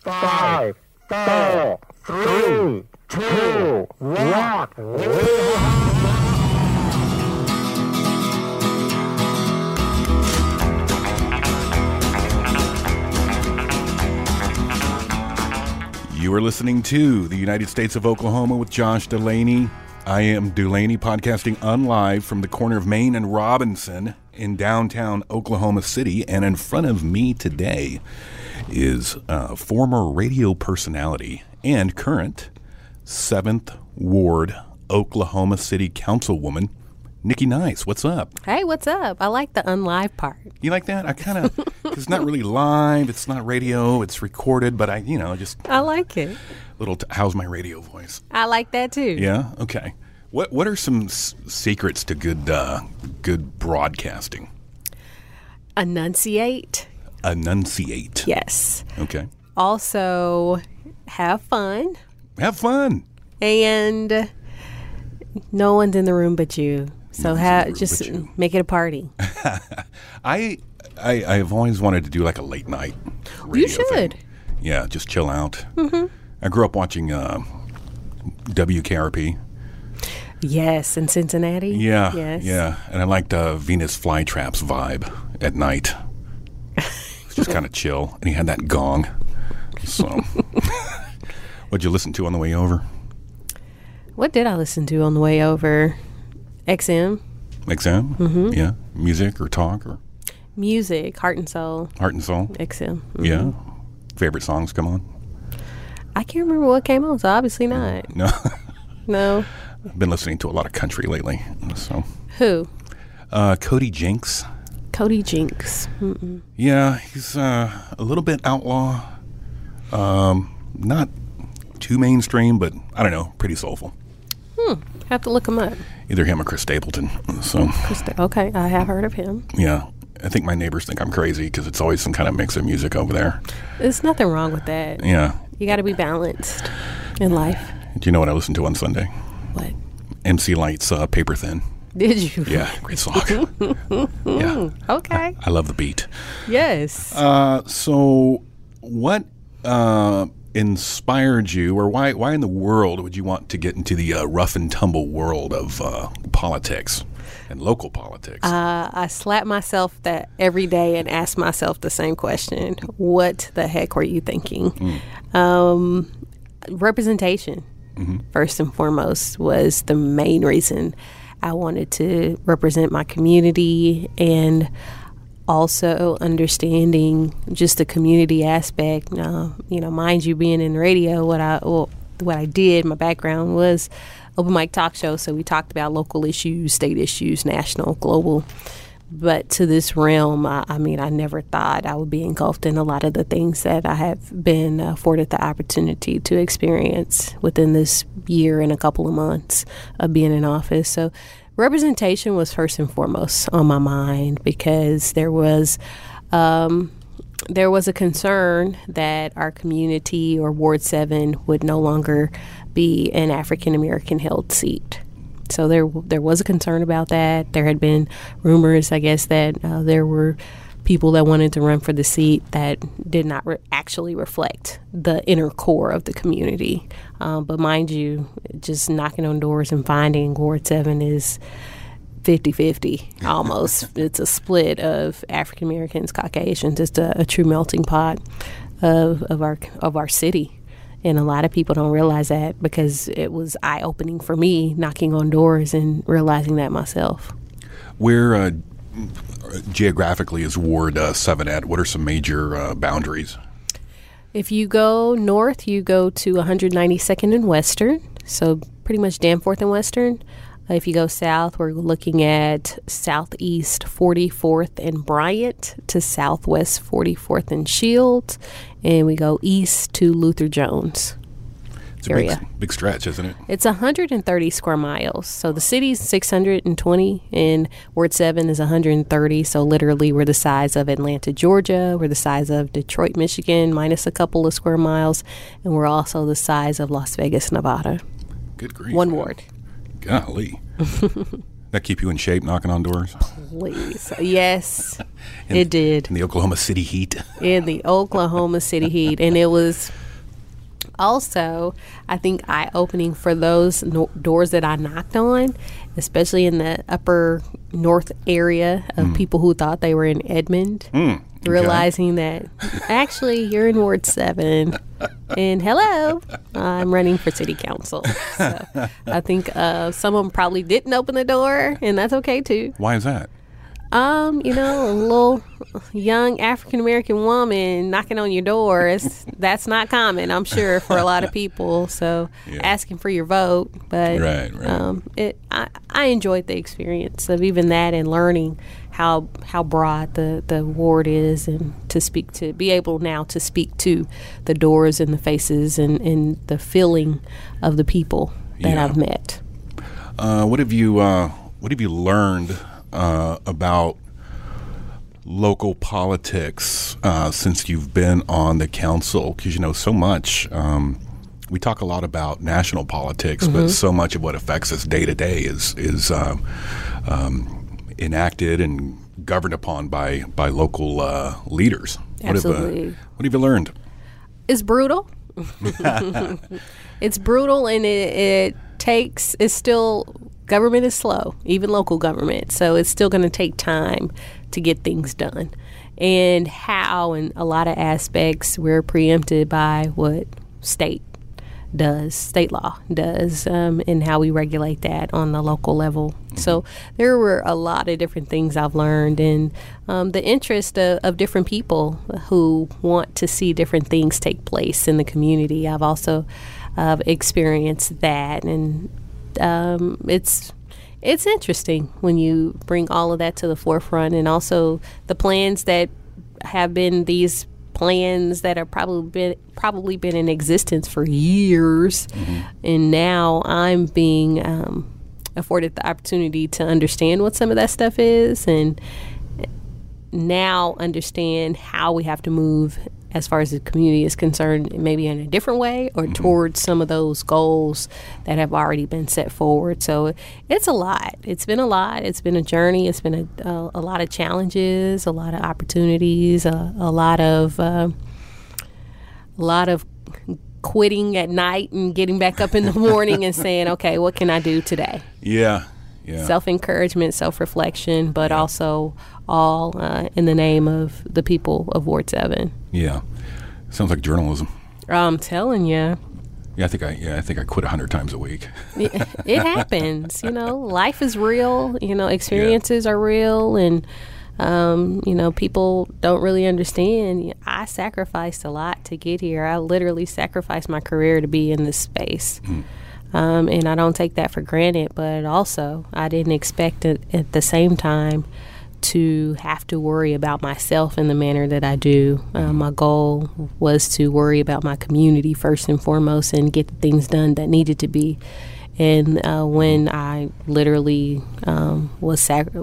Five, four, three, two, one. You are listening to the United States of Oklahoma with Josh Dulaney. I am Dulaney podcasting on live from the corner of Main and Robinson in downtown Oklahoma City. And in front of me today is uh, former radio personality and current 7th Ward Oklahoma City Councilwoman, Nikki Nice. What's up? Hey, what's up? I like the unlive part. You like that? I kind of, it's not really live, it's not radio, it's recorded, but I, you know, just I like it. little, t- how's my radio voice? I like that too. Yeah. Okay. What What are some s- secrets to good uh, good broadcasting? Enunciate. Enunciate. Yes. Okay. Also, have fun. Have fun. And no one's in the room but you. So the ha- just you. make it a party. I I I've always wanted to do like a late night. Radio should. Thing. Yeah, just chill out. Mm-hmm. I grew up watching uh, WKRP. Yes, in Cincinnati. Yeah. Yes. Yeah, and I liked uh, Venus Flytraps vibe at night. Just kind of chill, and he had that gong. So, what'd you listen to on the way over? What did I listen to on the way over? XM Exam? Mm-hmm. Yeah. Music or talk or music, heart and soul. heart and soul? XM. Mhm. Yeah. Favorite songs come on? I can't remember what came on, so obviously not. No. No. I've been listening to a lot of country lately. So, Who? uh, Cody Jinks. Cody Jinks. Mm-mm. Yeah, he's uh, a little bit outlaw. Um, not too mainstream, but I don't know, pretty soulful. Hmm. Have to look him up. Either him or Chris Stapleton. So, Chris Okay, I have heard of him. yeah. I think my neighbors think I'm crazy because it's always some kind of mix of music over there. There's nothing wrong with that. Yeah. You got to be balanced in life. Do you know what I listened to on Sunday? What? MC Lyte's uh, Paper Thin. Did you? Yeah, great song. yeah, Okay. I love the beat. Yes. Uh, so, what uh, inspired you, or why, why in the world would you want to get into the uh, rough and tumble world of uh, politics and local politics? uh, I slap myself that every day and ask myself the same question: What the heck were you thinking? Um, representation, first and foremost, was the main reason I wanted to represent my community and also understanding just the community aspect. You know, mind you, being in radio, what I well, what I did, my background was open mic talk show. So we talked about local issues, state issues, national, global. But to this realm, I, I mean, I never thought I would be engulfed in a lot of the things that I have been afforded the opportunity to experience within this year and a couple of months of being in office. So representation was first and foremost on my mind because there was um, there was a concern that our community or Ward Seven would no longer be an African American held seat. So there there was a concern about that. There had been rumors, I guess, that uh, there were people that wanted to run for the seat that did not re- actually reflect the inner core of the community. Um, but mind you, just knocking on doors and finding Ward 7 is 50 50 almost. it's a split of African Americans, Caucasians. It's a, a true melting pot of, of, our, of our city. And a lot of people don't realize that because it was eye opening for me knocking on doors and realizing that myself. Where uh, geographically is Ward uh, 7 at? What are some major uh, boundaries? If you go north, you go to 192nd and Western, so pretty much Danforth and Western. If you go south, we're looking at southeast 44th and Bryant to southwest 44th and Shields. and we go east to Luther Jones. It's a big, big stretch, isn't it? It's 130 square miles. So the city's 620 and Ward 7 is 130. So literally we're the size of Atlanta, Georgia. We're the size of Detroit, Michigan, minus a couple of square miles. And we're also the size of Las Vegas, Nevada. Good grief. One man. ward. Golly. that keep you in shape knocking on doors? Please. Yes, it did. In the Oklahoma City heat. in the Oklahoma City heat, and it was also, I think, eye opening for those no- doors that I knocked on, especially in the upper north area of hmm. people who thought they were in Edmond. Hmm. Realizing that actually you're in Ward 7 and hello, I'm running for city council. So I think uh, some of them probably didn't open the door, and that's okay too. Why is that? Um, you know, a little young African American woman knocking on your door is that's not common, I'm sure, for a lot of people. So Yeah. asking for your vote, but Right, right. um, it I, I enjoyed the experience of even that and learning how how broad the the ward is and to speak to be able now to speak to the doors and the faces and and the feeling of the people that Yeah. I've met. Uh, what have you uh, What have you learned uh, about local politics uh, since you've been on the council? Because you know so much. Um, we talk a lot about national politics, but so much of what affects us day to day is is um, um, enacted and governed upon by by local uh, leaders. What have, uh, Absolutely. what have you learned? it's brutal. it's brutal, and it, it takes. It's still government is slow, even local government. So it's still going to take time to get things done. And how, in a lot of aspects, we're preempted by what state does, state law does, um, and how we regulate that on the local level. So there were a lot of different things I've learned, and um, the interest of, of different people who want to see different things take place in the community. I've also uh, experienced that, and um, it's it's interesting when you bring all of that to the forefront, and also the plans that have been these plans that have probably been probably been in existence for years, and now I'm being um, afforded the opportunity to understand what some of that stuff is, and now understand how we have to move as far as the community is concerned, maybe in a different way or towards some of those goals that have already been set forward. So it's a lot. It's been a lot. It's been a journey. It's been a, a, a lot of challenges, a lot of opportunities, a, a lot of uh, a lot of quitting at night and getting back up in the morning and saying, okay, what can I do today? Yeah, yeah. self encouragement, self reflection, but also all uh, in the name of the people of Ward 7. yeah. Sounds like journalism. I'm telling you, Yeah, I think I yeah I think I quit a hundred times a week. it, it happens. You know, life is real, you know, experiences are real, and, um, you know, people don't really understand. I sacrificed a lot to get here. I literally sacrificed my career to be in this space. Um, and I don't take that for granted, but also I didn't expect it at the same time to have to worry about myself in the manner that I do. Uh, my goal was to worry about my community first and foremost and get the things done that needed to be. And uh, when I literally um, was sac-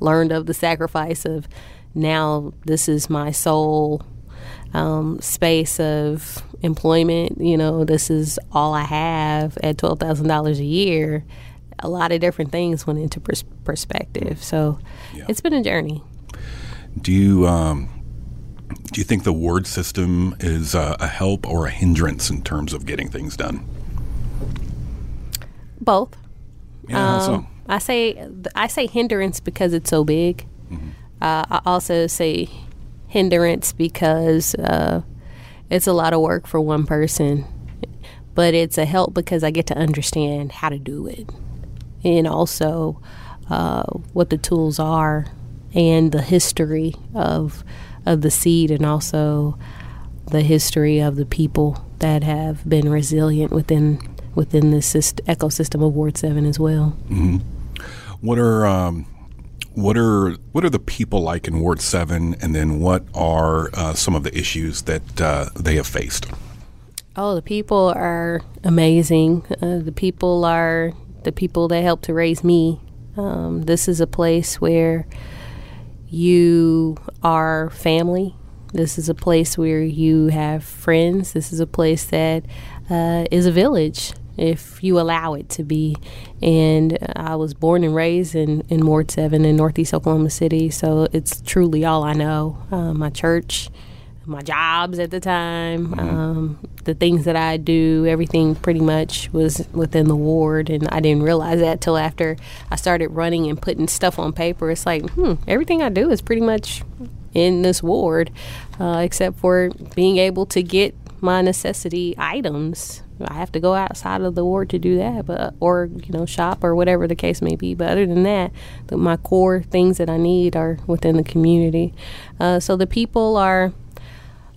learned of the sacrifice of now this is my sole um, space of employment. You know, this is all I have at twelve thousand dollars a year. A lot of different things went into pers- perspective. So it's been a journey. Do you um, do you think the ward system is a help or a hindrance in terms of getting things done? Both. Yeah, how so? Um, I say I say hindrance because it's so big. Uh, I also say hindrance because uh, it's a lot of work for one person, but it's a help because I get to understand how to do it, and also uh, what the tools are and the history of of the seed, and also the history of the people that have been resilient within within this ecosystem of Ward Seven as well. What are um, what are what are the people like in Ward Seven, and then what are uh, some of the issues that uh, they have faced? Oh, the people are amazing. Uh, the people are the people that helped to raise me. Um, this is a place where you are family. This is a place where you have friends. This is a place that uh, is a village if you allow it to be. And I was born and raised in, in Ward 7 in Northeast Oklahoma City, so it's truly all I know. Uh, my church, my jobs at the time, Mm-hmm. um, the things that I do, everything pretty much was within the ward, and I didn't realize that till after I started running and putting stuff on paper. It's like, hmm, everything I do is pretty much in this ward, uh, except for being able to get my necessity items. I have to go outside of the ward to do that, but or you know shop or whatever the case may be. But other than that, the, my core things that I need are within the community. Uh, so the people are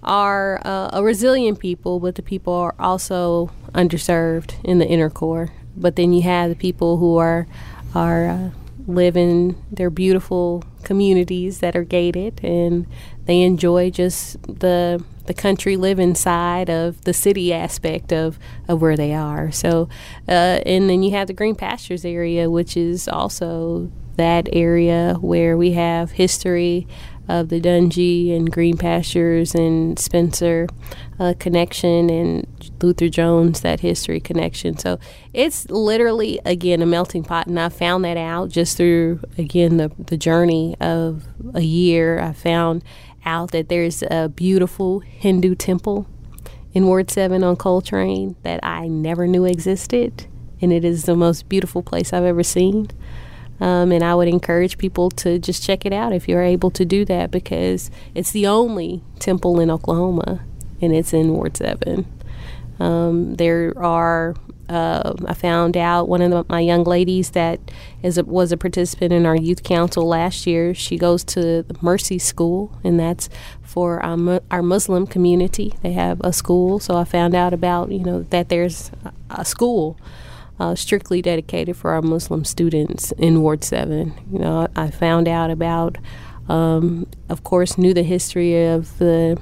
are uh, a resilient people, but the people are also underserved in the inner core. But then you have the people who are are uh, live in their beautiful communities that are gated, and they enjoy just the the country living side of the city aspect of, of where they are. So, uh, and then you have the green pastures area, which is also that area where we have history of the Dunjee and Green Pastures and Spencer uh, connection and Luther Jones, that history connection. So it's literally, again, a melting pot. And I found that out just through, again, the, the journey of a year. I found out that there's a beautiful Hindu temple in Ward 7 on Coltrane that I never knew existed. And it is the most beautiful place I've ever seen. Um, and I would encourage people to just check it out if you're able to do that because it's the only temple in Oklahoma and it's in Ward 7. Um, there are, uh, I found out one of the, my young ladies that is a, was a participant in our youth council last year. She goes to the Mercy School, and that's for our, our Muslim community. They have a school, so I found out about you know that there's a, school uh, strictly dedicated for our Muslim students in Ward 7. You know, I found out about, um, of course, knew the history of the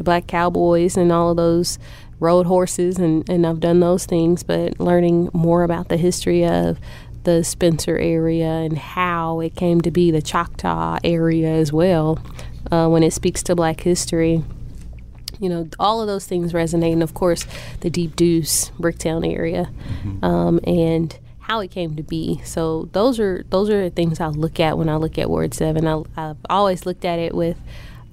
Black Cowboys and all of those rode horses, and, and I've done those things, but learning more about the history of the Spencer area and how it came to be the Choctaw area as well uh, when it speaks to black history you know, all of those things resonate. And of course, the Deep Deuce, Bricktown area, um, and how it came to be. So those are those are the things I look at when I look at Ward Seven. I, I've always looked at it with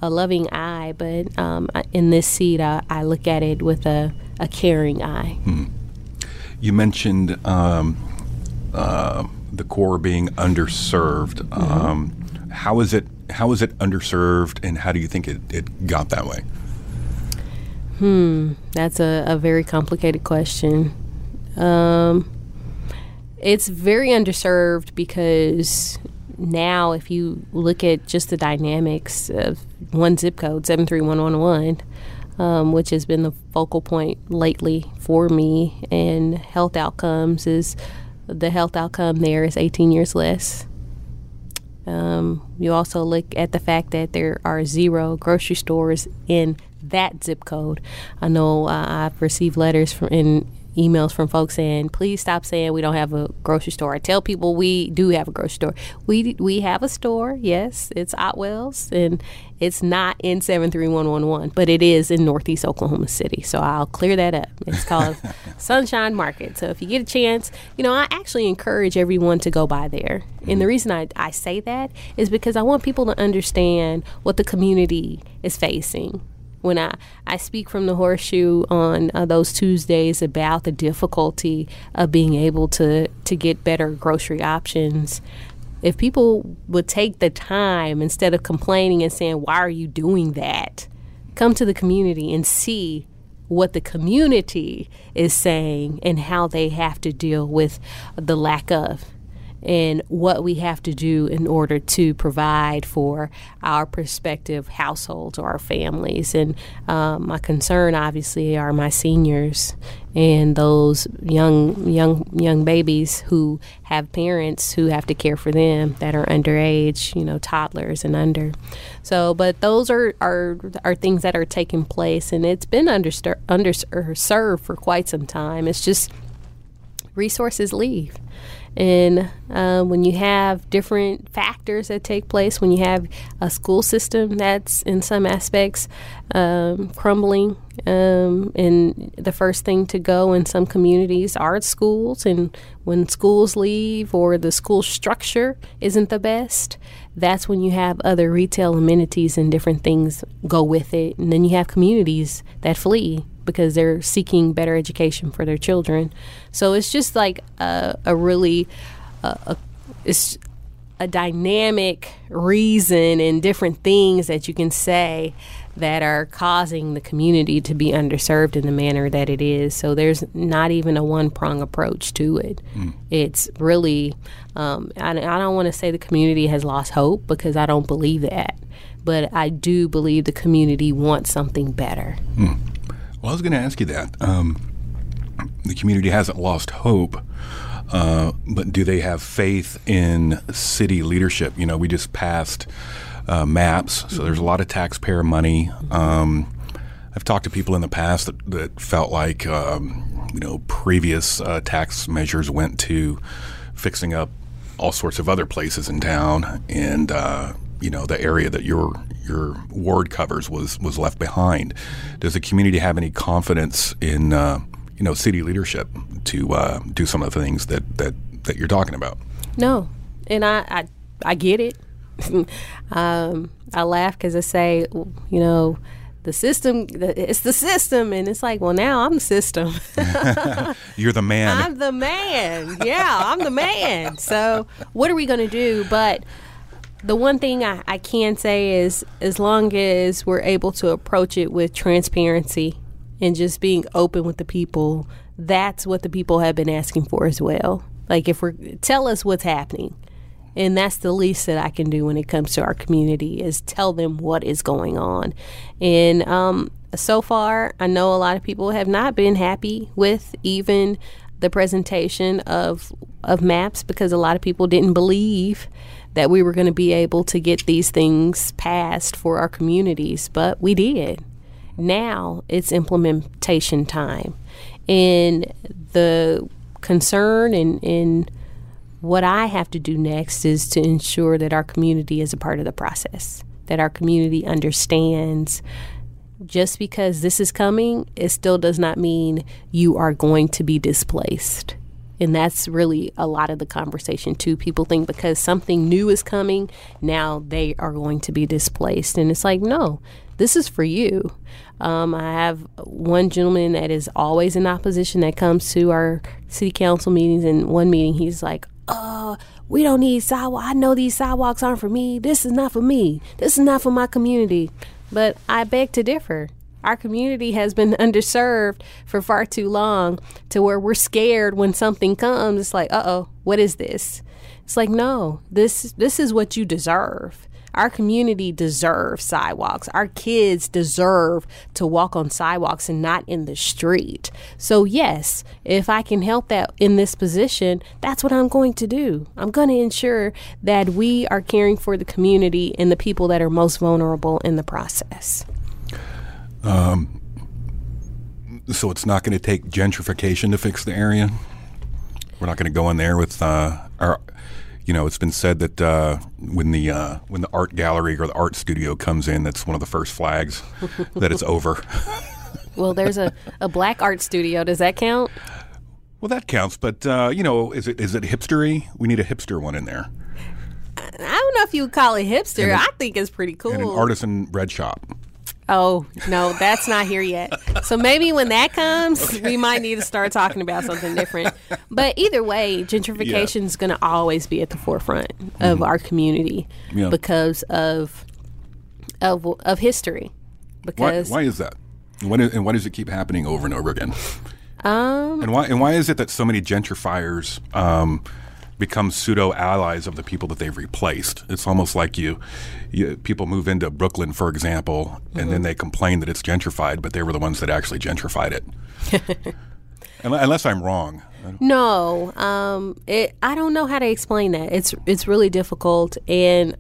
a loving eye, but um, in this seat, I, I look at it with a, a caring eye. You mentioned um, uh, the core being underserved. Um, how is it? How is it underserved, and how do you think it, it got that way? Hmm, that's a, a very complicated question. Um, it's very underserved because now, if you look at just the dynamics of one zip code, 73111, um, which has been the focal point lately for me, and health outcomes is the health outcome there is 18 years less. Um, you also look at the fact that there are zero grocery stores in that zip code. I know uh, I've received letters from in emails from folks saying, "Please stop saying we don't have a grocery store." I tell people we do have a grocery store. We we have a store. Yes, it's Otwell's, and it's not in seven three one one one, but it is in Northeast Oklahoma City. So I'll clear that up. It's called Sunshine Market. So if you get a chance, you know I actually encourage everyone to go by there. And the mm-hmm. reason I, I say that is because I want people to understand what the community is facing when I, I speak from the horseshoe on uh, those Tuesdays about the difficulty of being able to, to get better grocery options, if people would take the time instead of complaining and saying, Why are you doing that? come to the community and see what the community is saying and how they have to deal with the lack of and what we have to do in order to provide for our prospective households or our families. And um, my concern, obviously, are my seniors and those young young young babies who have parents who have to care for them that are underage, you know, toddlers and under. So, but those are are are things that are taking place, and it's been underser- underserved for quite some time. It's just resources leave. And uh, when you have different factors that take place, when you have a school system that's in some aspects um, crumbling, um, and the first thing to go in some communities are schools, and when schools leave or the school structure isn't the best, that's when you have other retail amenities and different things go with it, and then you have communities that flee because they're seeking better education for their children. So it's just like a, a really uh, a, it's a dynamic reason and different things that you can say that are causing the community to be underserved in the manner that it is. So there's not even a one prong approach to it. Mm. It's really, um, I, I don't want to say the community has lost hope because I don't believe that. But I do believe the community wants something better. Mm. Well, I was going to ask you that. Um, the community hasn't lost hope, uh, but do they have faith in city leadership? You know, we just passed uh, MAPS, so there's a lot of taxpayer money. Um, I've talked to people in the past that, that felt like, um, you know, previous uh, tax measures went to fixing up all sorts of other places in town, and uh, you know, the area that you're your ward covers was was left behind. Does the community have any confidence in uh, you know city leadership to uh, do some of the things that that that you're talking about? No, and I I, I get it. um, I laugh because I say, you know, the system it's the system. And it's like well now i'm the system. You're the man. I'm the man. Yeah i'm the man. So what are we going to do? But the one thing I, I can say is as long as we're able to approach it with transparency and just being open with the people, that's what the people have been asking for as well. Like if we're tell us what's happening. And that's the least that I can do when it comes to our community is tell them what is going on. And um, so far, I know a lot of people have not been happy with even the presentation of of MAPS because a lot of people didn't believe that we were going to be able to get these things passed for our communities, but we did. Now it's implementation time. And the concern and, and what I have to do next is to ensure that our community is a part of the process, that our community understands just because this is coming, it still does not mean you are going to be displaced. And that's really a lot of the conversation, too. People think because something new is coming, now they are going to be displaced. And it's like, no, this is for you. Um, I have one gentleman that is always in opposition that comes to our city council meetings. And one meeting, he's like, uh, we don't need sidewalk. I know these sidewalks aren't for me. This is not for me. This is not for my community. But I beg to differ. Our community has been underserved for far too long to where we're scared when something comes. It's like, uh oh, what is this? It's like, no, this this is what you deserve. Our community deserves sidewalks. Our kids deserve to walk on sidewalks and not in the street. So, yes, if I can help that in this position, that's what I'm going to do. I'm going to ensure that we are caring for the community and the people that are most vulnerable in the process. Um, so it's not going to take gentrification to fix the area. We're not going to go in there with uh, our. You know, it's been said that uh, when the uh, when the art gallery or the art studio comes in, that's one of the first flags that it's over. well, there's a, a black art studio. Does that count? Well, that counts, but uh, you know, is it is it hipstery? We need a hipster one in there. I don't know if you would call it hipster. I think it's pretty cool. And an artisan bread shop. Oh, no, that's not here yet. So maybe when that comes, okay. we might need to start talking about something different. But either way, gentrification yeah. is going to always be at the forefront mm-hmm. of our community yeah. because of of of history. Because why, why is that? And why, and why does it keep happening over and over again? Um, and why and why is it that so many gentrifiers um, become pseudo allies of the people that they've replaced. It's almost like you, you people move into Brooklyn, for example, and mm-hmm. then they complain that it's gentrified, but they were the ones that actually gentrified it. Unless I'm wrong. No, um, it. I don't know how to explain that. It's it's really difficult, and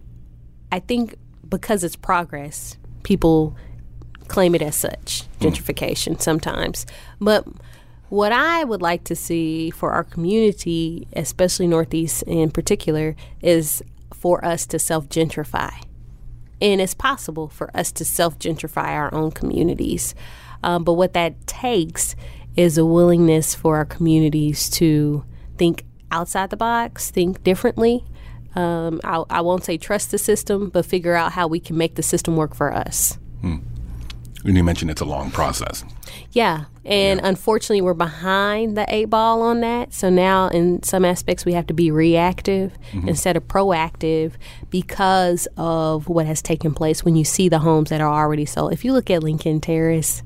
I think because it's progress, people claim it as such gentrification sometimes. But what I would like to see for our community, especially Northeast in particular, is for us to self gentrify. And it's possible for us to self gentrify our own communities. Um, but what that takes is a willingness for our communities to think outside the box, think differently. Um, I, I won't say trust the system, but figure out how we can make the system work for us. And you mentioned it's a long process. Yeah. And unfortunately, we're behind the eight ball on that. So now, in some aspects, we have to be reactive instead of proactive because of what has taken place when you see the homes that are already sold. If you look at Lincoln Terrace,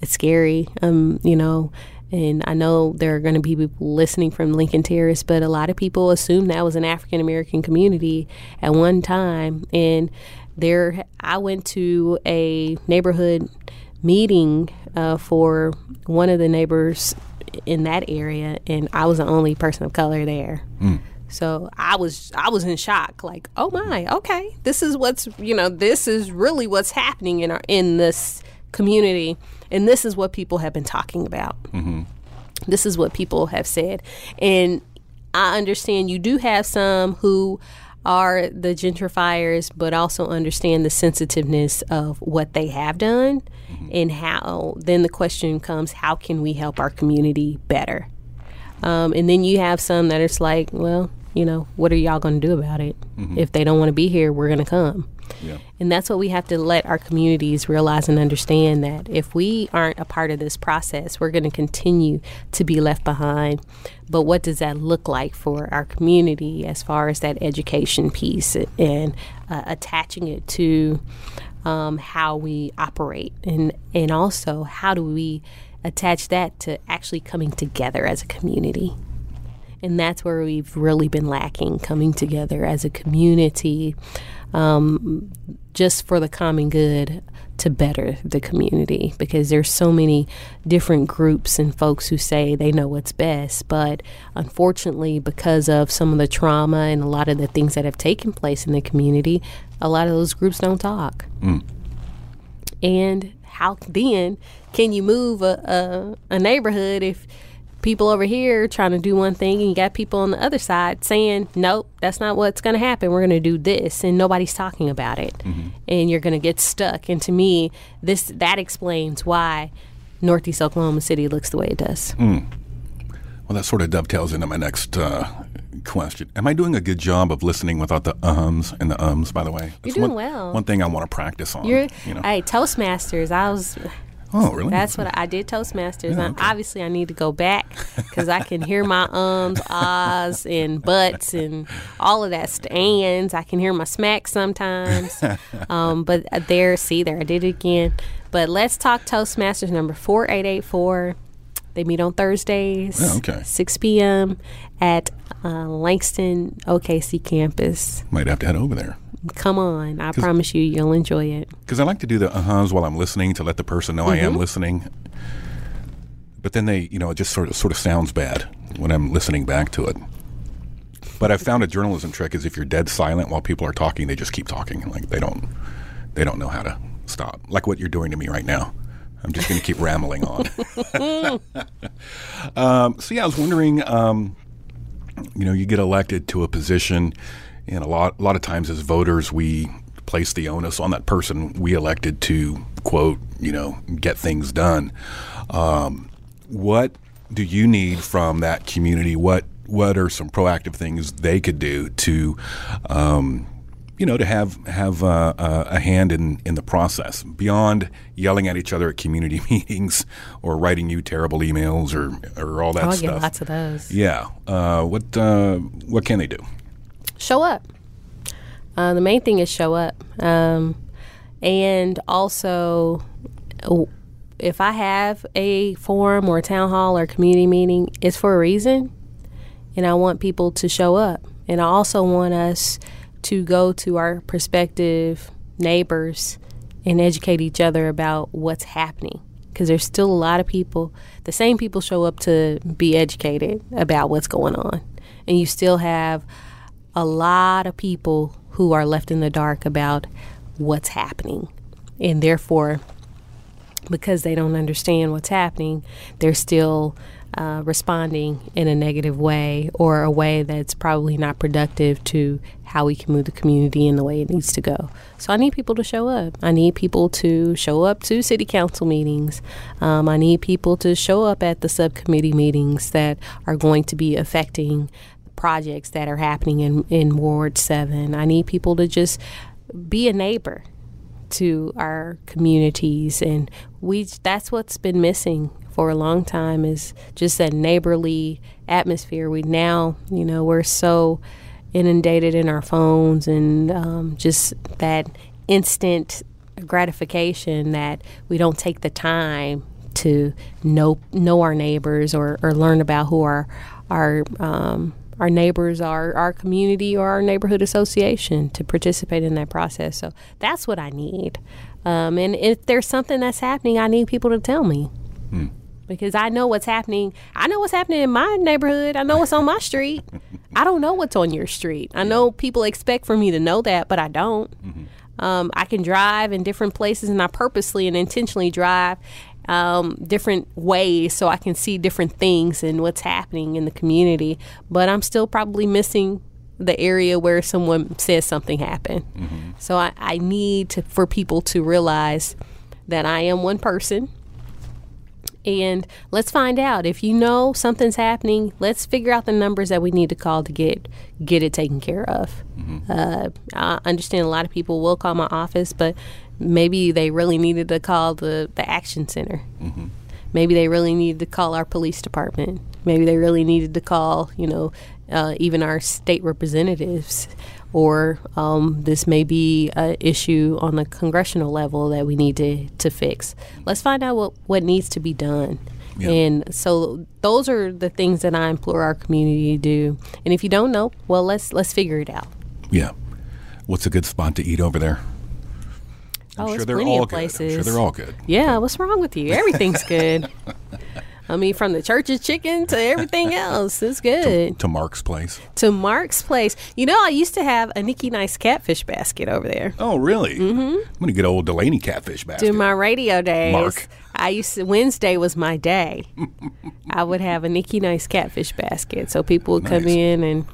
it's scary. Um, you know, and I know there are going to be people listening from Lincoln Terrace, but a lot of people assume that was an African American community at one time. And there, I went to a neighborhood meeting uh, for one of the neighbors in that area, and I was the only person of color there. So I was I was in shock, like, oh my, okay, this is what's you know this is really what's happening in our in this community, and this is what people have been talking about. This is what people have said, and I understand you do have some who are the gentrifiers, but also understand the sensitiveness of what they have done, and how. Then the question comes, how can we help our community better? Um, and then you have some that it's like, well, you know, what are y'all going to do about it? If they don't want to be here, we're going to come. Yeah. And that's what we have to let our communities realize and understand that if we aren't a part of this process, we're going to continue to be left behind. But what does that look like for our community as far as that education piece and uh, attaching it to um, how we operate? And, and also, how do we attach that to actually coming together as a community? and that's where we've really been lacking coming together as a community um, just for the common good to better the community because there's so many different groups and folks who say they know what's best. But unfortunately because of some of the trauma and a lot of the things that have taken place in the community a lot of those groups don't talk. And how then can you move a, a, a neighborhood if people over here trying to do one thing and you got people on the other side saying nope that's not what's going to happen we're going to do this and nobody's talking about it and you're going to get stuck and to me this that explains why northeast oklahoma city looks the way it does Well, that sort of dovetails into my next uh, question. Am I doing a good job of listening without the ums and the ums? By the way, That's doing one, well. One thing I want to practice on. you're you know. hey toastmasters i was oh, really? That's what I did Toastmasters. Yeah, okay. obviously, I need to go back because I can hear my ums, ahs, and buts, and all of that stands. I can hear my smack sometimes. um, but there, see, there, I did it again. But let's talk Toastmasters number four eight eight four. They meet on Thursdays, Oh, okay. six p.m. at uh, Langston OKC campus. Might have to head over there. Come on, I promise you, you'll enjoy it. Because I like to do the uh-huhs while I'm listening to let the person know I am listening. But then they, you know, it just sort of sort of sounds bad when I'm listening back to it. But I've found a journalism trick is if you're dead silent while people are talking, they just keep talking. Like they don't, they don't know how to stop. Like what you're doing to me right now. I'm just going to keep rambling on. um, so yeah, I was wondering. Um, you know, you get elected to a position, and a lot, a lot of times as voters, we place the onus on that person we elected to quote, you know, get things done. Um, what do you need from that community? What what are some proactive things they could do to, um, you know, to have have uh, uh, a hand in in the process beyond yelling at each other at community meetings or writing you terrible emails or or all that I'll stuff? get lots of those. Yeah. Uh, what uh, what can they do? Show up. Uh, the main thing is show up. Um, and also, if I have a forum or a town hall or community meeting, it's for a reason. And I want people to show up. And I also want us to go to our prospective neighbors and educate each other about what's happening. because there's still a lot of people, the same people show up to be educated about what's going on. And you still have a lot of people who are left in the dark about what's happening. And therefore, because they don't understand what's happening, they're still uh, responding in a negative way or a way that's probably not productive to how we can move the community in the way it needs to go. So I need people to show up. I need people to show up to city council meetings. Um, I need people to show up at the subcommittee meetings that are going to be affecting projects that are happening in, in Ward 7. I need people to just be a neighbor to our communities and we that's what's been missing for a long time is just that neighborly atmosphere we now you know we're so inundated in our phones and um, just that instant gratification that we don't take the time to know know our neighbors or, or learn about who our our um, our neighbors, our our community, or our neighborhood association to participate in that process. So that's what I need. Um, and if there's something that's happening, I need people to tell me. Because I know what's happening. I know what's happening in my neighborhood. I know what's on my street. I don't know what's on your street. I know people expect for me to know that, but I don't. Um, I can drive in different places, and I purposely and intentionally drive um, different ways so I can see different things and what's happening in the community. But I'm still probably missing the area where someone says something happened. So I, I need to, for people to realize that I am one person. And let's find out if you know something's happening. Let's figure out the numbers that we need to call to get get it taken care of. Uh, I understand a lot of people will call my office, but maybe they really needed to call the the action center. Maybe they really needed to call our police department. Maybe they really needed to call, you know, uh, even our state representatives. Or um, this may be an issue on the congressional level that we need to, to fix. Let's find out what, what needs to be done. Yeah. And so those are the things that I implore our community to do. And if you don't know, well, let's let's figure it out. Yeah. What's a good spot to eat over there? Oh, I'm there's sure they're plenty all of good. I'm sure places. they're all good. Yeah, what's wrong with you? Everything's good. I mean, from the church's chicken to everything else, it's good. To Mark's place. To Mark's place. You know, I used to have a Nikki Nice catfish basket over there. Oh, really? Mm-hmm. I'm going to get old Dulaney catfish basket. During my radio days, Mark. I used to Wednesday was my day. I would have a Nikki Nice catfish basket, so people would come in, and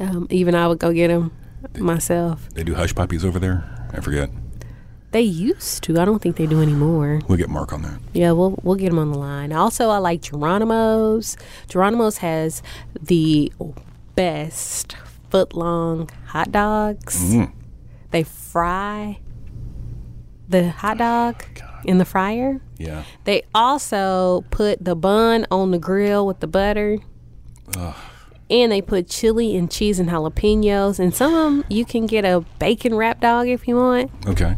um, even I would go get them myself. they do hush puppies over there. I forget. They used to. I don't think they do anymore. We'll get Mark on that. Yeah, we'll we'll get him on the line. Also, I like Geronimo's. Geronimo's has the best foot long hot dogs. Mm. They fry the hot dog oh in the fryer. Yeah. They also put the bun on the grill with the butter. And they put chili and cheese and jalapenos. And some of them you can get a bacon wrap dog if you want. Okay.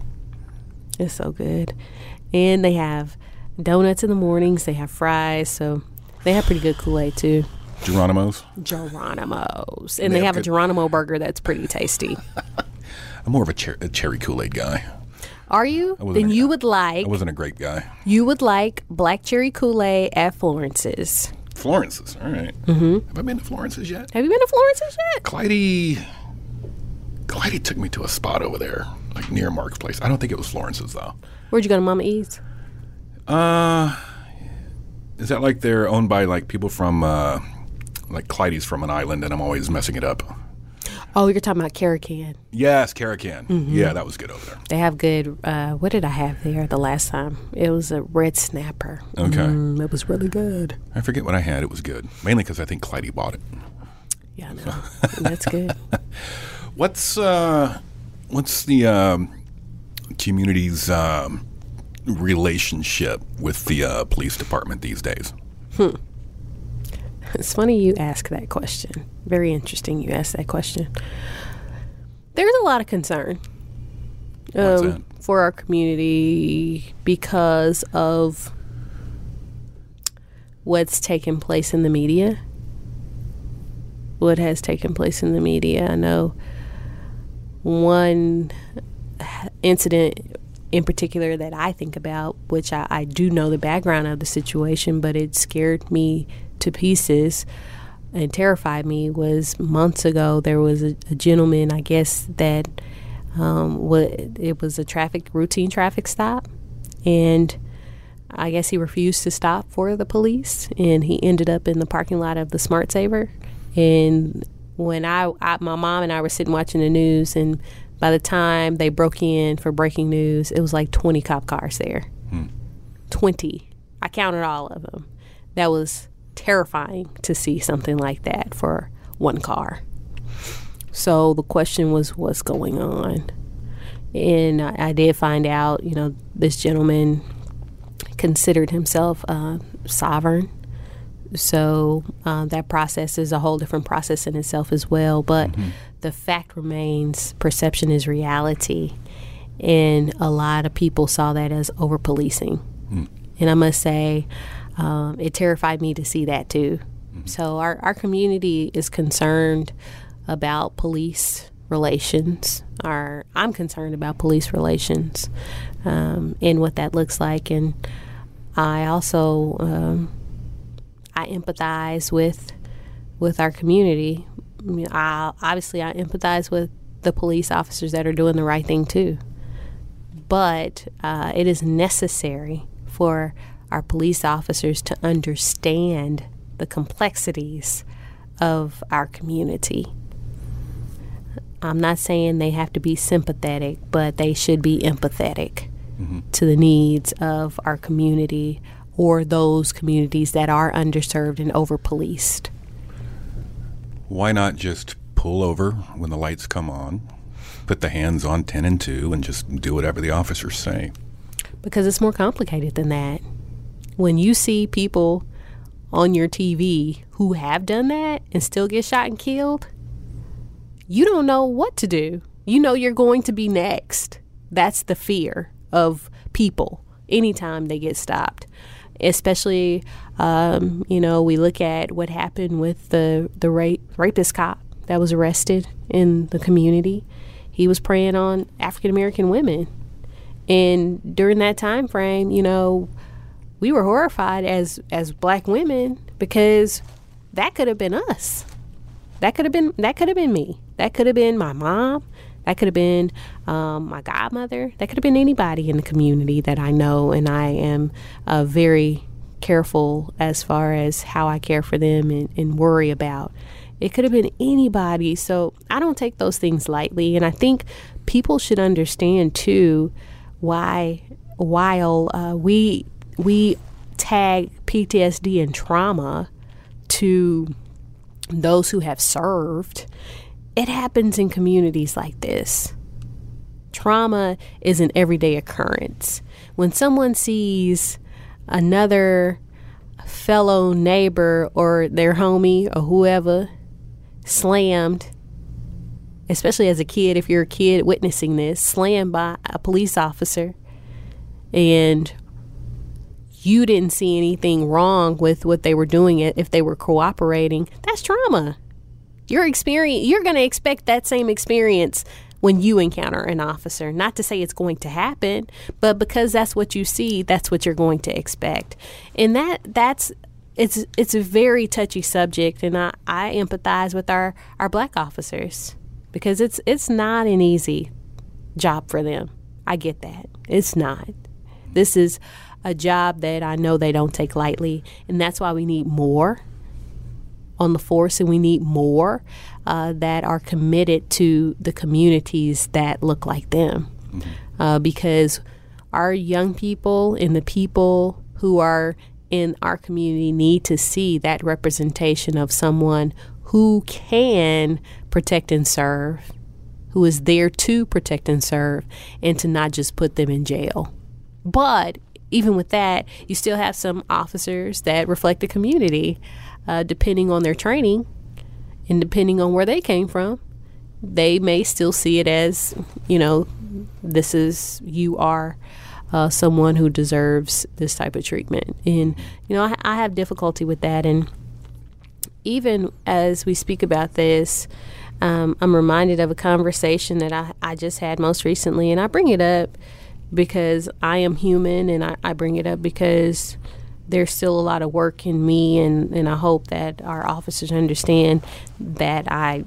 It's so good. And they have donuts in the mornings. They have fries. So they have pretty good Kool Aid too. Geronimo's. Geronimo's. And They they have have a Geronimo burger that's pretty tasty. I'm more of a, cher- a cherry Kool Aid guy. Are you? Then a- you would like I wasn't a great guy. you would like black cherry Kool Aid at Florence's. Florence's. All right. mm-hmm. Have I been to Florence's yet? Have you been to Florence's yet? Clyde. Clyde took me to a spot over there, like near Mark's place. I don't think it was Florence's though. Where'd you go to Mama E's? Uh, is that like they're owned by like people from uh, like Clyde's from an island, and I'm always messing it up. Oh, you're talking about Caracan. Yes, Caracan. Mm-hmm. Yeah, that was good over there. They have good. Uh, what did I have there the last time? It was a red snapper. Okay. Mm, it was really good. I forget what I had. It was good, mainly because I think Clyde bought it. Yeah, I know. That's good. What's uh, what's the um, community's um, relationship with the uh, police department these days? It's funny you ask that question. Very interesting you ask that question. There's a lot of concern um, for our community because of what's taken place in the media. What has taken place in the media. I know one incident in particular that I think about, which I, I do know the background of the situation, but it scared me to pieces and terrified me was months ago there was a, a gentleman I guess that um, what it was a traffic routine traffic stop and I guess he refused to stop for the police and he ended up in the parking lot of the Smart Saver and when I, I my mom and I were sitting watching the news and by the time they broke in for breaking news it was like 20 cop cars there hmm. 20 I counted all of them that was terrifying to see something like that for one car. So the question was, what's going on? And I, I did find out, you know, this gentleman considered himself uh, sovereign. So uh, that process is a whole different process in itself as well. But mm-hmm. the fact remains perception is reality. And a lot of people saw that as over policing. Mm. And I must say, um, it terrified me to see that too. Mm-hmm. So our, our community is concerned about police relations. Our I'm concerned about police relations um, and what that looks like, and I also um, I empathize with with our community. I mean, I, obviously I empathize with the police officers that are doing the right thing too, but uh, it is necessary for our police officers to understand the complexities of our community. I'm not saying they have to be sympathetic, but they should be empathetic mm-hmm. to the needs of our community or those communities that are underserved and over policed. Why not just pull over when the lights come on, put the hands on 10 and 2, and just do whatever the officers say? Because it's more complicated than that when you see people on your TV who have done that and still get shot and killed, you don't know what to do. You know you're going to be next. That's the fear of people anytime they get stopped. Especially, um, you know, we look at what happened with the the rape rapist cop that was arrested in the community. He was preying on African American women, and during that time frame, you know, we were horrified as as black women because that could have been us. That could have been that could have been me. That could have been my mom. That could have been um, my godmother. That could have been anybody in the community that I know, and I am uh, very careful as far as how I care for them and, and worry about. It could have been anybody, so I don't take those things lightly, and I think people should understand too why while uh, we we tag PTSD and trauma to those who have served, it happens in communities like this. Trauma is an everyday occurrence. When someone sees another fellow neighbor or their homie or whoever slammed, especially as a kid, if you're a kid witnessing this, slammed by a police officer, and you didn't see anything wrong with what they were doing if they were cooperating that's trauma your experience you're going to expect that same experience when you encounter an officer not to say it's going to happen but because that's what you see that's what you're going to expect and that that's it's it's a very touchy subject and I, I empathize with our, our black officers because it's it's not an easy job for them. I get that. It's not. This is a job that I know they don't take lightly, and that's why we need more on the force, and we need more uh, that are committed to the communities that look like them, mm-hmm. uh, because our young people and the people who are in our community need to see that representation of someone who can protect and serve, who is there to protect and serve, and to not just put them in jail. But even with that, you still have some officers that reflect the community, uh, depending on their training and depending on where they came from. They may still see it as, you know, this is, you are uh, someone who deserves this type of treatment. And, you know, I, I have difficulty with that. And even as we speak about this, um, I'm reminded of a conversation that I, I just had most recently, and I bring it up because I am human and I, I bring it up because there's still a lot of work in me and, and I hope that our officers understand that I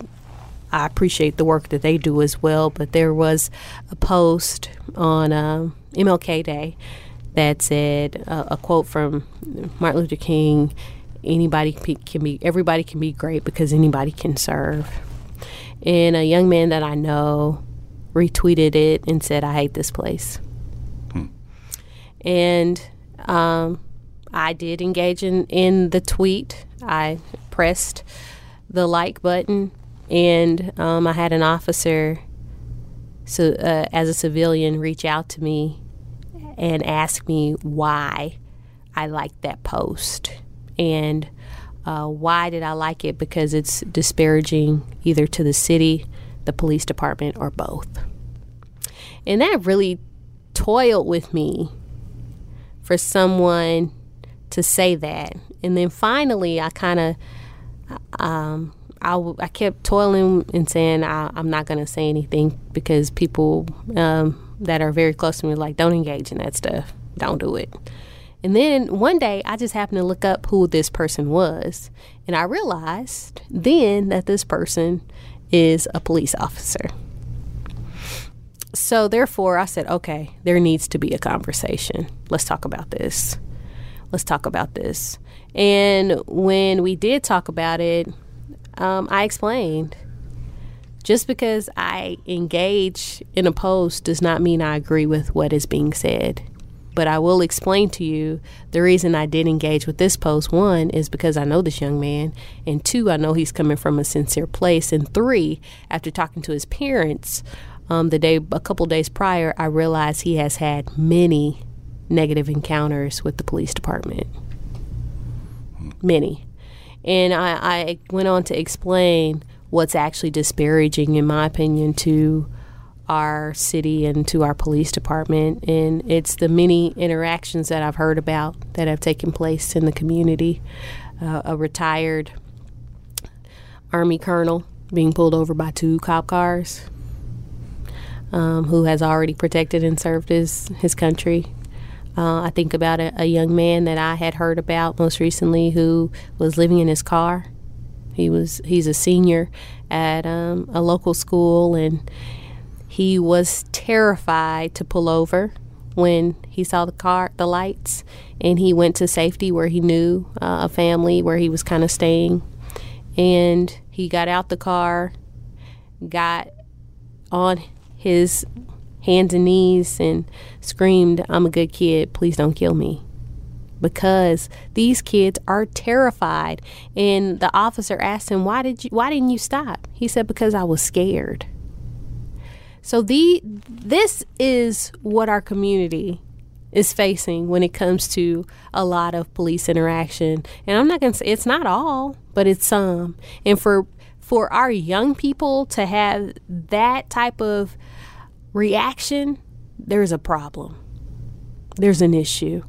I appreciate the work that they do as well. But there was a post on uh, MLK Day that said uh, a quote from Martin Luther King: "Anybody can be, everybody can be great because anybody can serve." And a young man that I know retweeted it and said, "I hate this place." And um, I did engage in, in the tweet. I pressed the like button, and um, I had an officer, so uh, as a civilian, reach out to me and ask me why I liked that post and uh, why did I like it? Because it's disparaging either to the city, the police department, or both. And that really toiled with me for someone to say that. And then finally, I kind of, um, I, w- I kept toiling and saying I, am not going to say anything because people um, that are very close to me like, don't engage in that stuff. Don't do it. And then one day, I just happened to look up who this person was. And I realized then that this person is a police officer. So, therefore, I said, okay, there needs to be a conversation. Let's talk about this. Let's talk about this. And when we did talk about it, um, I explained just because I engage in a post does not mean I agree with what is being said. But I will explain to you the reason I did engage with this post. One is because I know this young man, and two, I know he's coming from a sincere place. And three, after talking to his parents um, the day a couple days prior, I realized he has had many negative encounters with the police department. Many. And I, I went on to explain what's actually disparaging, in my opinion, to our city and to our police department. And it's the many interactions that I've heard about that have taken place in the community. Uh, a retired Army colonel being pulled over by two cop cars. Um, who has already protected and served his, his country uh, I think about a, a, young man that I had heard about most recently who was living in his car. He was he's a senior at um, a local school, and he was terrified to pull over when he saw the car, the lights, and he went to safety where he knew uh, a family where he was kind of staying, and he got out the car, got on his hands and knees and screamed, I'm a good kid, please don't kill me. Because these kids are terrified. And the officer asked him, Why did you why didn't you stop? He said, Because I was scared. So the this is what our community is facing when it comes to a lot of police interaction. And I'm not going to say it's not all, but it's some. And for for our young people to have that type of reaction, there's a problem. There's an issue.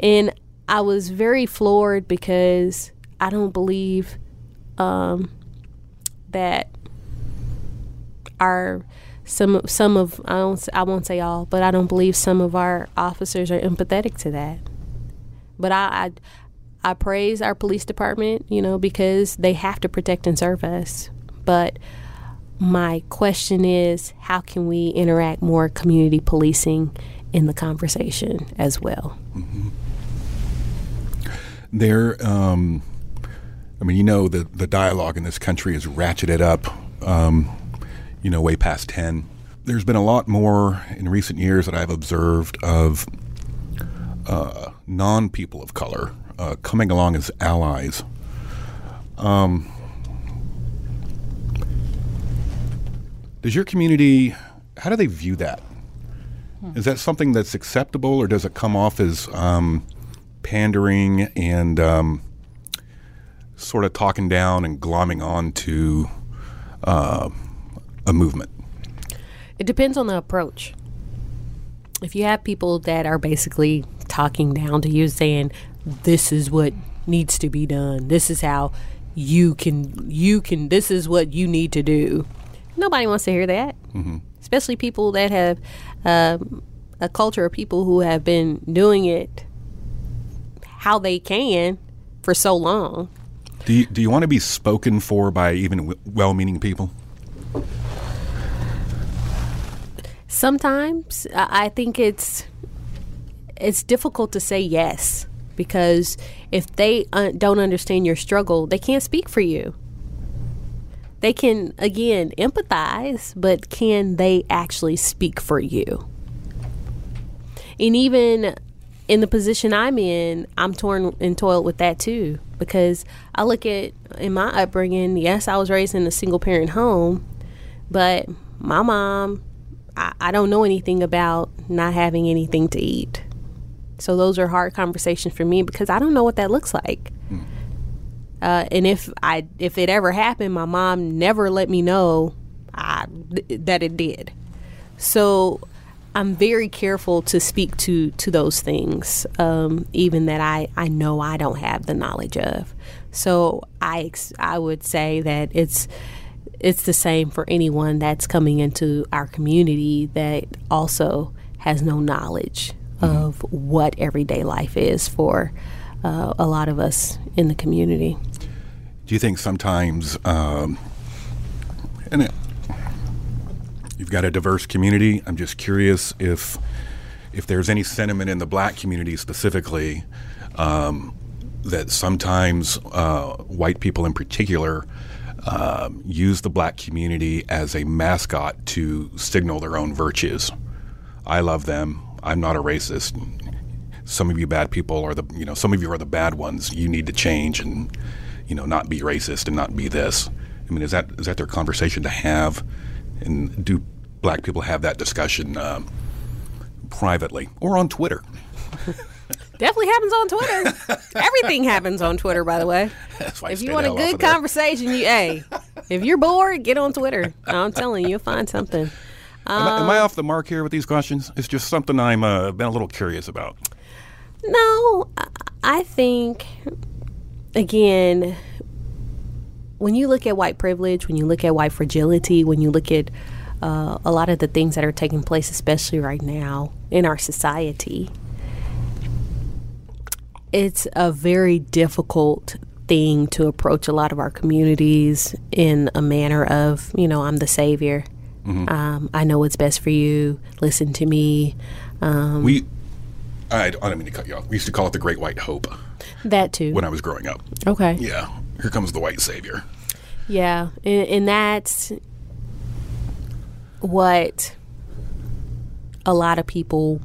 And I was very floored because I don't believe um, that our some some of I don't I won't say all, but I don't believe some of our officers are empathetic to that. But I, I I praise our police department, you know, because they have to protect and serve us. But my question is how can we interact more community policing in the conversation as well? Mm-hmm. There, um, I mean, you know, the, the dialogue in this country is ratcheted up, um, you know, way past 10. There's been a lot more in recent years that I've observed of uh, non people of color uh, coming along as allies. Um, Does your community, how do they view that? Hmm. Is that something that's acceptable, or does it come off as um, pandering and um, sort of talking down and glomming on to uh, a movement? It depends on the approach. If you have people that are basically talking down to you, saying, "This is what needs to be done. This is how you can you can. This is what you need to do." Nobody wants to hear that, mm-hmm. especially people that have um, a culture of people who have been doing it how they can for so long. Do you, do you want to be spoken for by even well-meaning people? Sometimes I think it's it's difficult to say yes because if they uh, don't understand your struggle, they can't speak for you. They can again empathize, but can they actually speak for you? And even in the position I'm in, I'm torn and toiled with that too because I look at in my upbringing, yes, I was raised in a single parent home, but my mom, I, I don't know anything about not having anything to eat. So those are hard conversations for me because I don't know what that looks like. Hmm. Uh, and if I if it ever happened, my mom never let me know I, that it did. So I'm very careful to speak to to those things, um, even that I I know I don't have the knowledge of. So I ex- I would say that it's it's the same for anyone that's coming into our community that also has no knowledge of what everyday life is for uh, a lot of us in the community. Do you think sometimes, um, and it, you've got a diverse community? I'm just curious if if there's any sentiment in the black community specifically um, that sometimes uh, white people in particular um, use the black community as a mascot to signal their own virtues. I love them. I'm not a racist. Some of you bad people are the you know some of you are the bad ones. You need to change and you know not be racist and not be this. I mean, is that is that their conversation to have? And do black people have that discussion um, privately or on Twitter? Definitely happens on Twitter. Everything happens on Twitter, by the way. If you want a good of conversation, you hey, if you're bored, get on Twitter. I'm telling you, you'll find something. Am, I, am I off the mark here with these questions? It's just something I'm uh, been a little curious about. No, I- think again, when you look at white privilege, when you look at white fragility, when you look at uh, a lot of the things that are taking place, especially right now in our society, it's a very difficult thing to approach a lot of our communities in a manner of, you know, I'm the savior. Um, I know what's best for you. Listen to me. Um, We, I, I don't mean to cut you off. We used to call it the Great White Hope that too. when I was growing up. Okay. Yeah, here comes the white savior. Yeah, and, and that's what a lot of people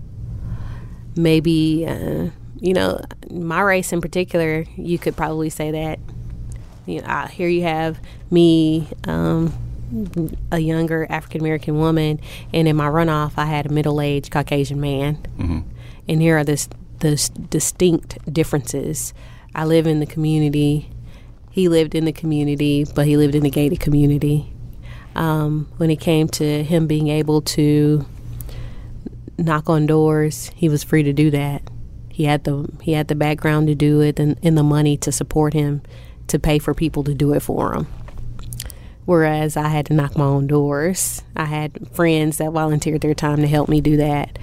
maybe, uh, you know, my race in particular, you could probably say that. You know, uh, here you have me, um, a younger African American woman, and in my runoff, I had a middle aged Caucasian man. And here are this the distinct differences. I live in the community. He lived in the community, but he lived in a gated community. Um, when it came to him being able to knock on doors, he was free to do that. He had the he had the background to do it and, and the money to support him to pay for people to do it for him. Whereas I had to knock my own doors. I had friends that volunteered their time to help me do that.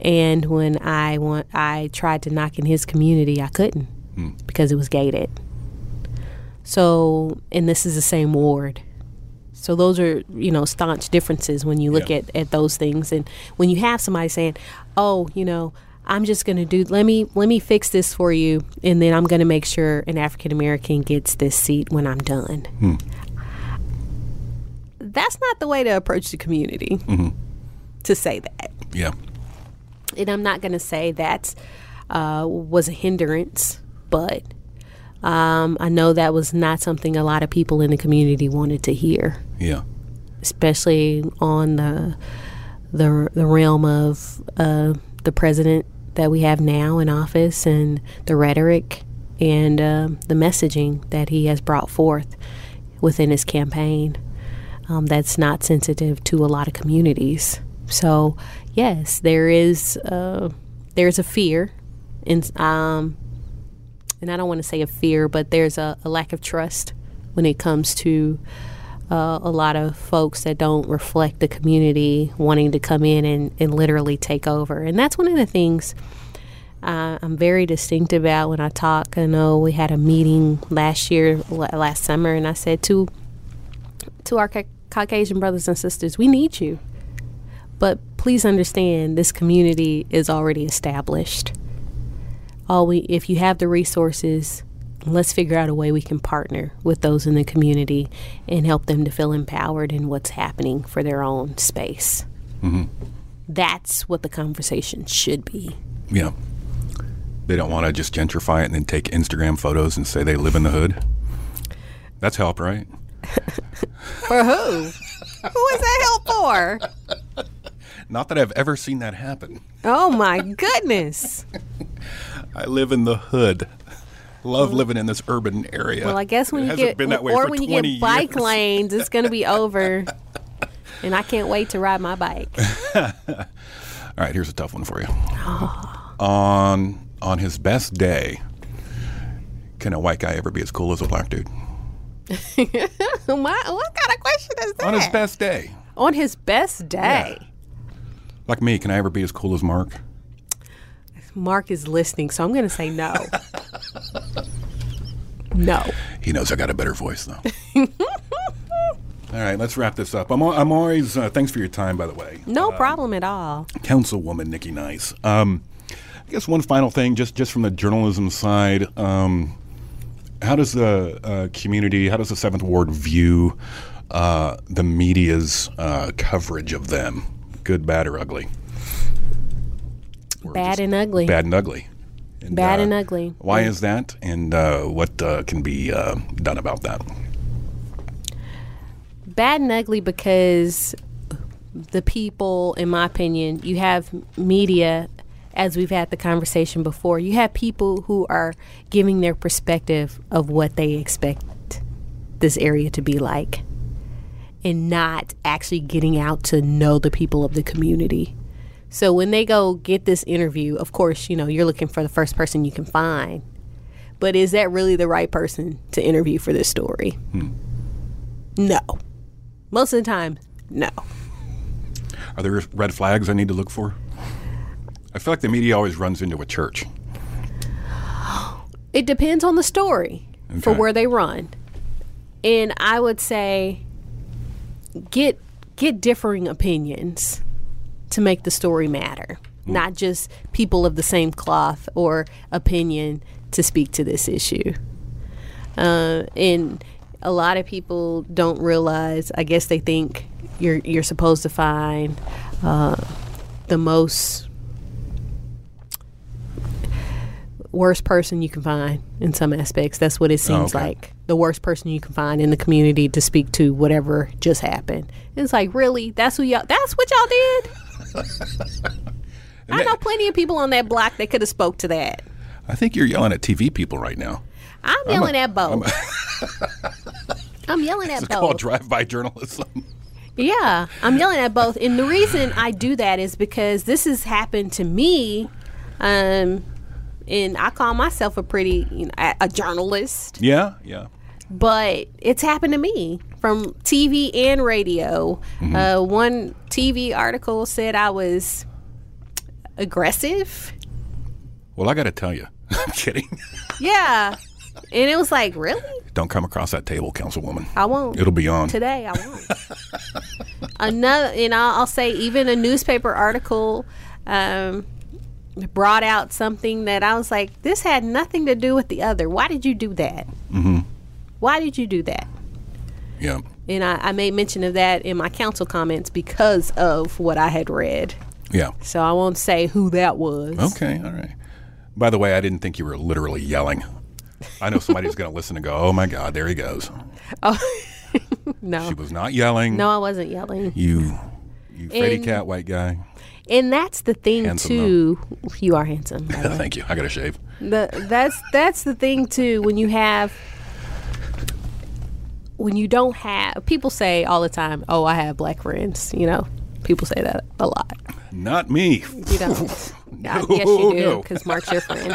And when I want, I tried to knock in his community, I couldn't hmm. because it was gated. So, and this is the same ward. So those are, you know, staunch differences when you look Yeah. at, at those things. And when you have somebody saying, "Oh, you know, I'm just going to do let me let me fix this for you and then I'm going to make sure an African American gets this seat when I'm done." Hmm. That's not the way to approach the community. Mm-hmm. To say that Yeah, and I'm not going to say that uh, was a hindrance, but um, I know that was not something a lot of people in the community wanted to hear, yeah, especially on the the, the realm of uh, the president that we have now in office and the rhetoric and uh, the messaging that he has brought forth within his campaign. Um, that's not sensitive to a lot of communities. So, yes, there is uh, there's a fear, in, um, and I don't want to say a fear, but there's a, a lack of trust when it comes to uh, a lot of folks that don't reflect the community wanting to come in and, and literally take over. And that's one of the things uh, I'm very distinct about when I talk. I know we had a meeting last year, last summer, and I said to to our ca- Caucasian brothers and sisters, we need you. But please understand, this community is already established. All we, if you have the resources, let's figure out a way we can partner with those in the community and help them to feel empowered in what's happening for their own space. Mm-hmm. That's what the conversation should be. Yeah. They don't want to just gentrify it and then take Instagram photos and say they live in the hood. That's help, right? For who? who is that help for? Not that I've ever seen that happen. Oh my goodness. I live in the hood. Love living in this urban area. Well, I guess when It you get been that way or when you get bike years. lanes, it's going to be over. And I can't wait to ride my bike. All right, here's a tough one for you. on on his best day, can a white guy ever be as cool as a black dude? what, what kind of question is that? On his best day, On his best day. Like me, can I ever be as cool as Mark? Mark is listening, so I'm going to say no. no. He knows I got a better voice though. All right, let's wrap this up. I'm, I'm always uh, thanks for your time, by the way. No problem at all. Councilwoman Nikki Nice. Um, I guess one final thing, just just from the journalism side, um, how does the uh, community, how does the Seventh Ward view uh, the media's uh, coverage of them, good, bad, or ugly? Or Bad and ugly. Bad and ugly. And, Bad uh, and ugly. Why is that, and uh, what uh, can be uh, done about that? Bad and ugly because the people, in my opinion, you have media, as we've had the conversation before, you have people who are giving their perspective of what they expect this area to be like and not actually getting out to know the people of the community. So when they go get this interview, of course, you know, you're looking for the first person you can find. But is that really the right person to interview for this story? Hmm. No. Most of the time, no. Are there red flags I need to look for? I feel like the media always runs into a church. It depends on the story for where they run. And I would say get get differing opinions to make the story matter. Not just people of the same cloth or opinion to speak to this issue. Uh, and a lot of people don't realize. I guess they think you're you're supposed to find uh, the most worst person you can find in some aspects. That's what it seems okay. like. The worst person you can find in the community to speak to whatever just happened. It's like, really? That's who y'all that's what y'all did? I know plenty of people on that block that could have spoke to that. I think you're yelling at TV people right now. I'm yelling at both. I'm, yelling at It's called both. drive-by journalism. Yeah, I'm yelling at both. And the reason I do that is because this has happened to me. Um, and I call myself a pretty, you know, a, journalist, Yeah, yeah. but it's happened to me from TV and radio. Uh, one TV article said I was aggressive. Well, I got to tell you, I'm kidding. Yeah. And it was like, really? Don't come across that table, Councilwoman. I won't. It'll be on. today I won't. Another, and I'll, I'll say, even a newspaper article um, brought out something that I was like, this had nothing to do with the other. Why did you do that? Mm-hmm. Why did you do that? Yeah. And I, I made mention of that in my council comments because of what I had read. Yeah. So I won't say who that was. Okay, all right. By the way, I didn't think you were literally yelling. I know somebody's going to listen and go, "Oh my God, there he goes." Oh, No, She was not yelling. no, I wasn't yelling. You, you Freddy And- Cat white guy. And that's the thing Handsome, too. You are handsome. by the way. Thank you. I got to shave. The, that's that's the thing too. When you have, when you don't have, people say all the time, "Oh, I have black friends." You know, people say that a lot. Not me. You don't. No, Uh, yes, you do, no. because Mark's your friend.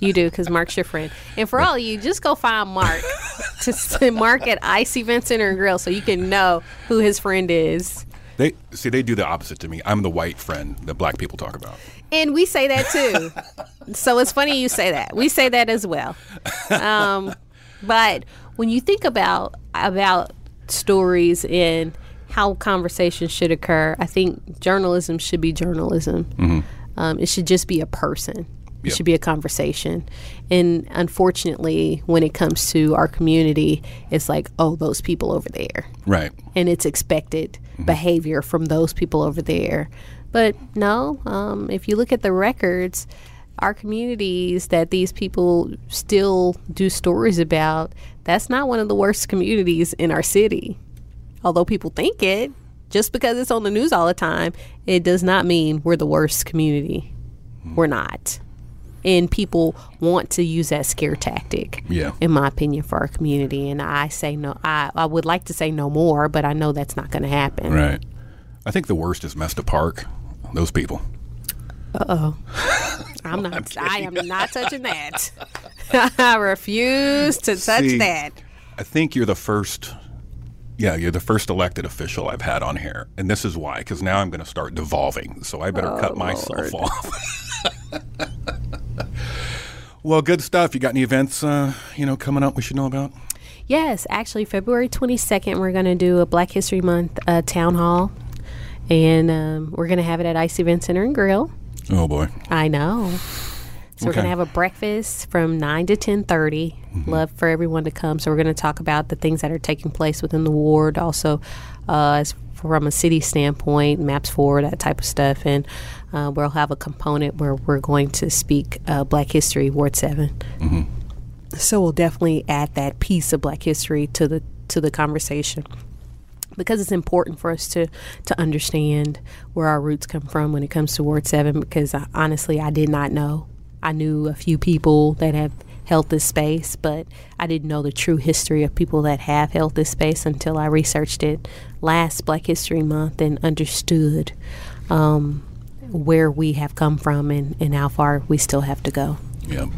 You do, because Mark's your friend. And for all of you, just go find Mark to s- mark at Ice Event Center and Grill so you can know who his friend is. They see they do the opposite to me. I'm the white friend that black people talk about. And we say that too. so it's funny you say that. We say that as well. Um, but when you think about about stories and how conversations should occur, I think journalism should be journalism. Um, it should just be a person. It Yep. should be a conversation. And unfortunately, when it comes to our community, it's like, oh, those people over there Right. and it's expected behavior from those people over there. But no, um, if you look at the records, our communities that these people still do stories about, that's not one of the worst communities in our city. Although people think it, just because it's on the news all the time, it does not mean we're the worst community. We're not. And people want to use that scare tactic Yeah. in my opinion, for our community. And I say no. I, I would like to say no more, but I know that's not going to happen. Right. I think the worst is Mesta Park. Those people. Uh oh. I'm not. I am not touching that. I refuse to touch See, that. I think you're the first. Yeah, you're the first elected official I've had on here, and this is why. Because now I'm going to start devolving, so I better cut myself off. well, good stuff. You got any events, uh, you know, coming up we should know about? Yes, actually, February 22nd, we're going to do a Black History Month uh, town hall, and um, we're going to have it at Ice Event Center and Grill. Oh boy. I know. So we're gonna have a breakfast from nine to ten Love for everyone to come. So we're gonna talk about the things that are taking place within the ward, also uh, as from a city standpoint, MAPS 4, that type of stuff, and uh, we'll have a component where we're going to speak uh, Black History, Ward 7 So we'll definitely add that piece of Black history to the to the conversation because it's important for us to to understand where our roots come from when it comes to Ward Seven. Because I, honestly, I did not know. I knew a few people that have held this space, but I didn't know the true history of people that have held this space until I researched it last Black History Month and understood um, where we have come from and, and how far we still have to go. Yep.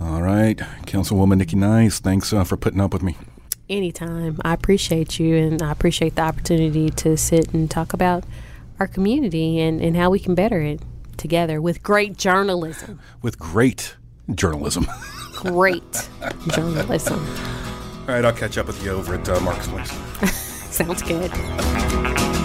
All right, Councilwoman Nikki Nice, thanks uh, for putting up with me. Anytime. I appreciate you and I appreciate the opportunity to sit and talk about our community and, and how we can better it together with great journalism. with great journalism. Great journalism. All right, I'll catch up with you over at uh, Mark's Place. Sounds good.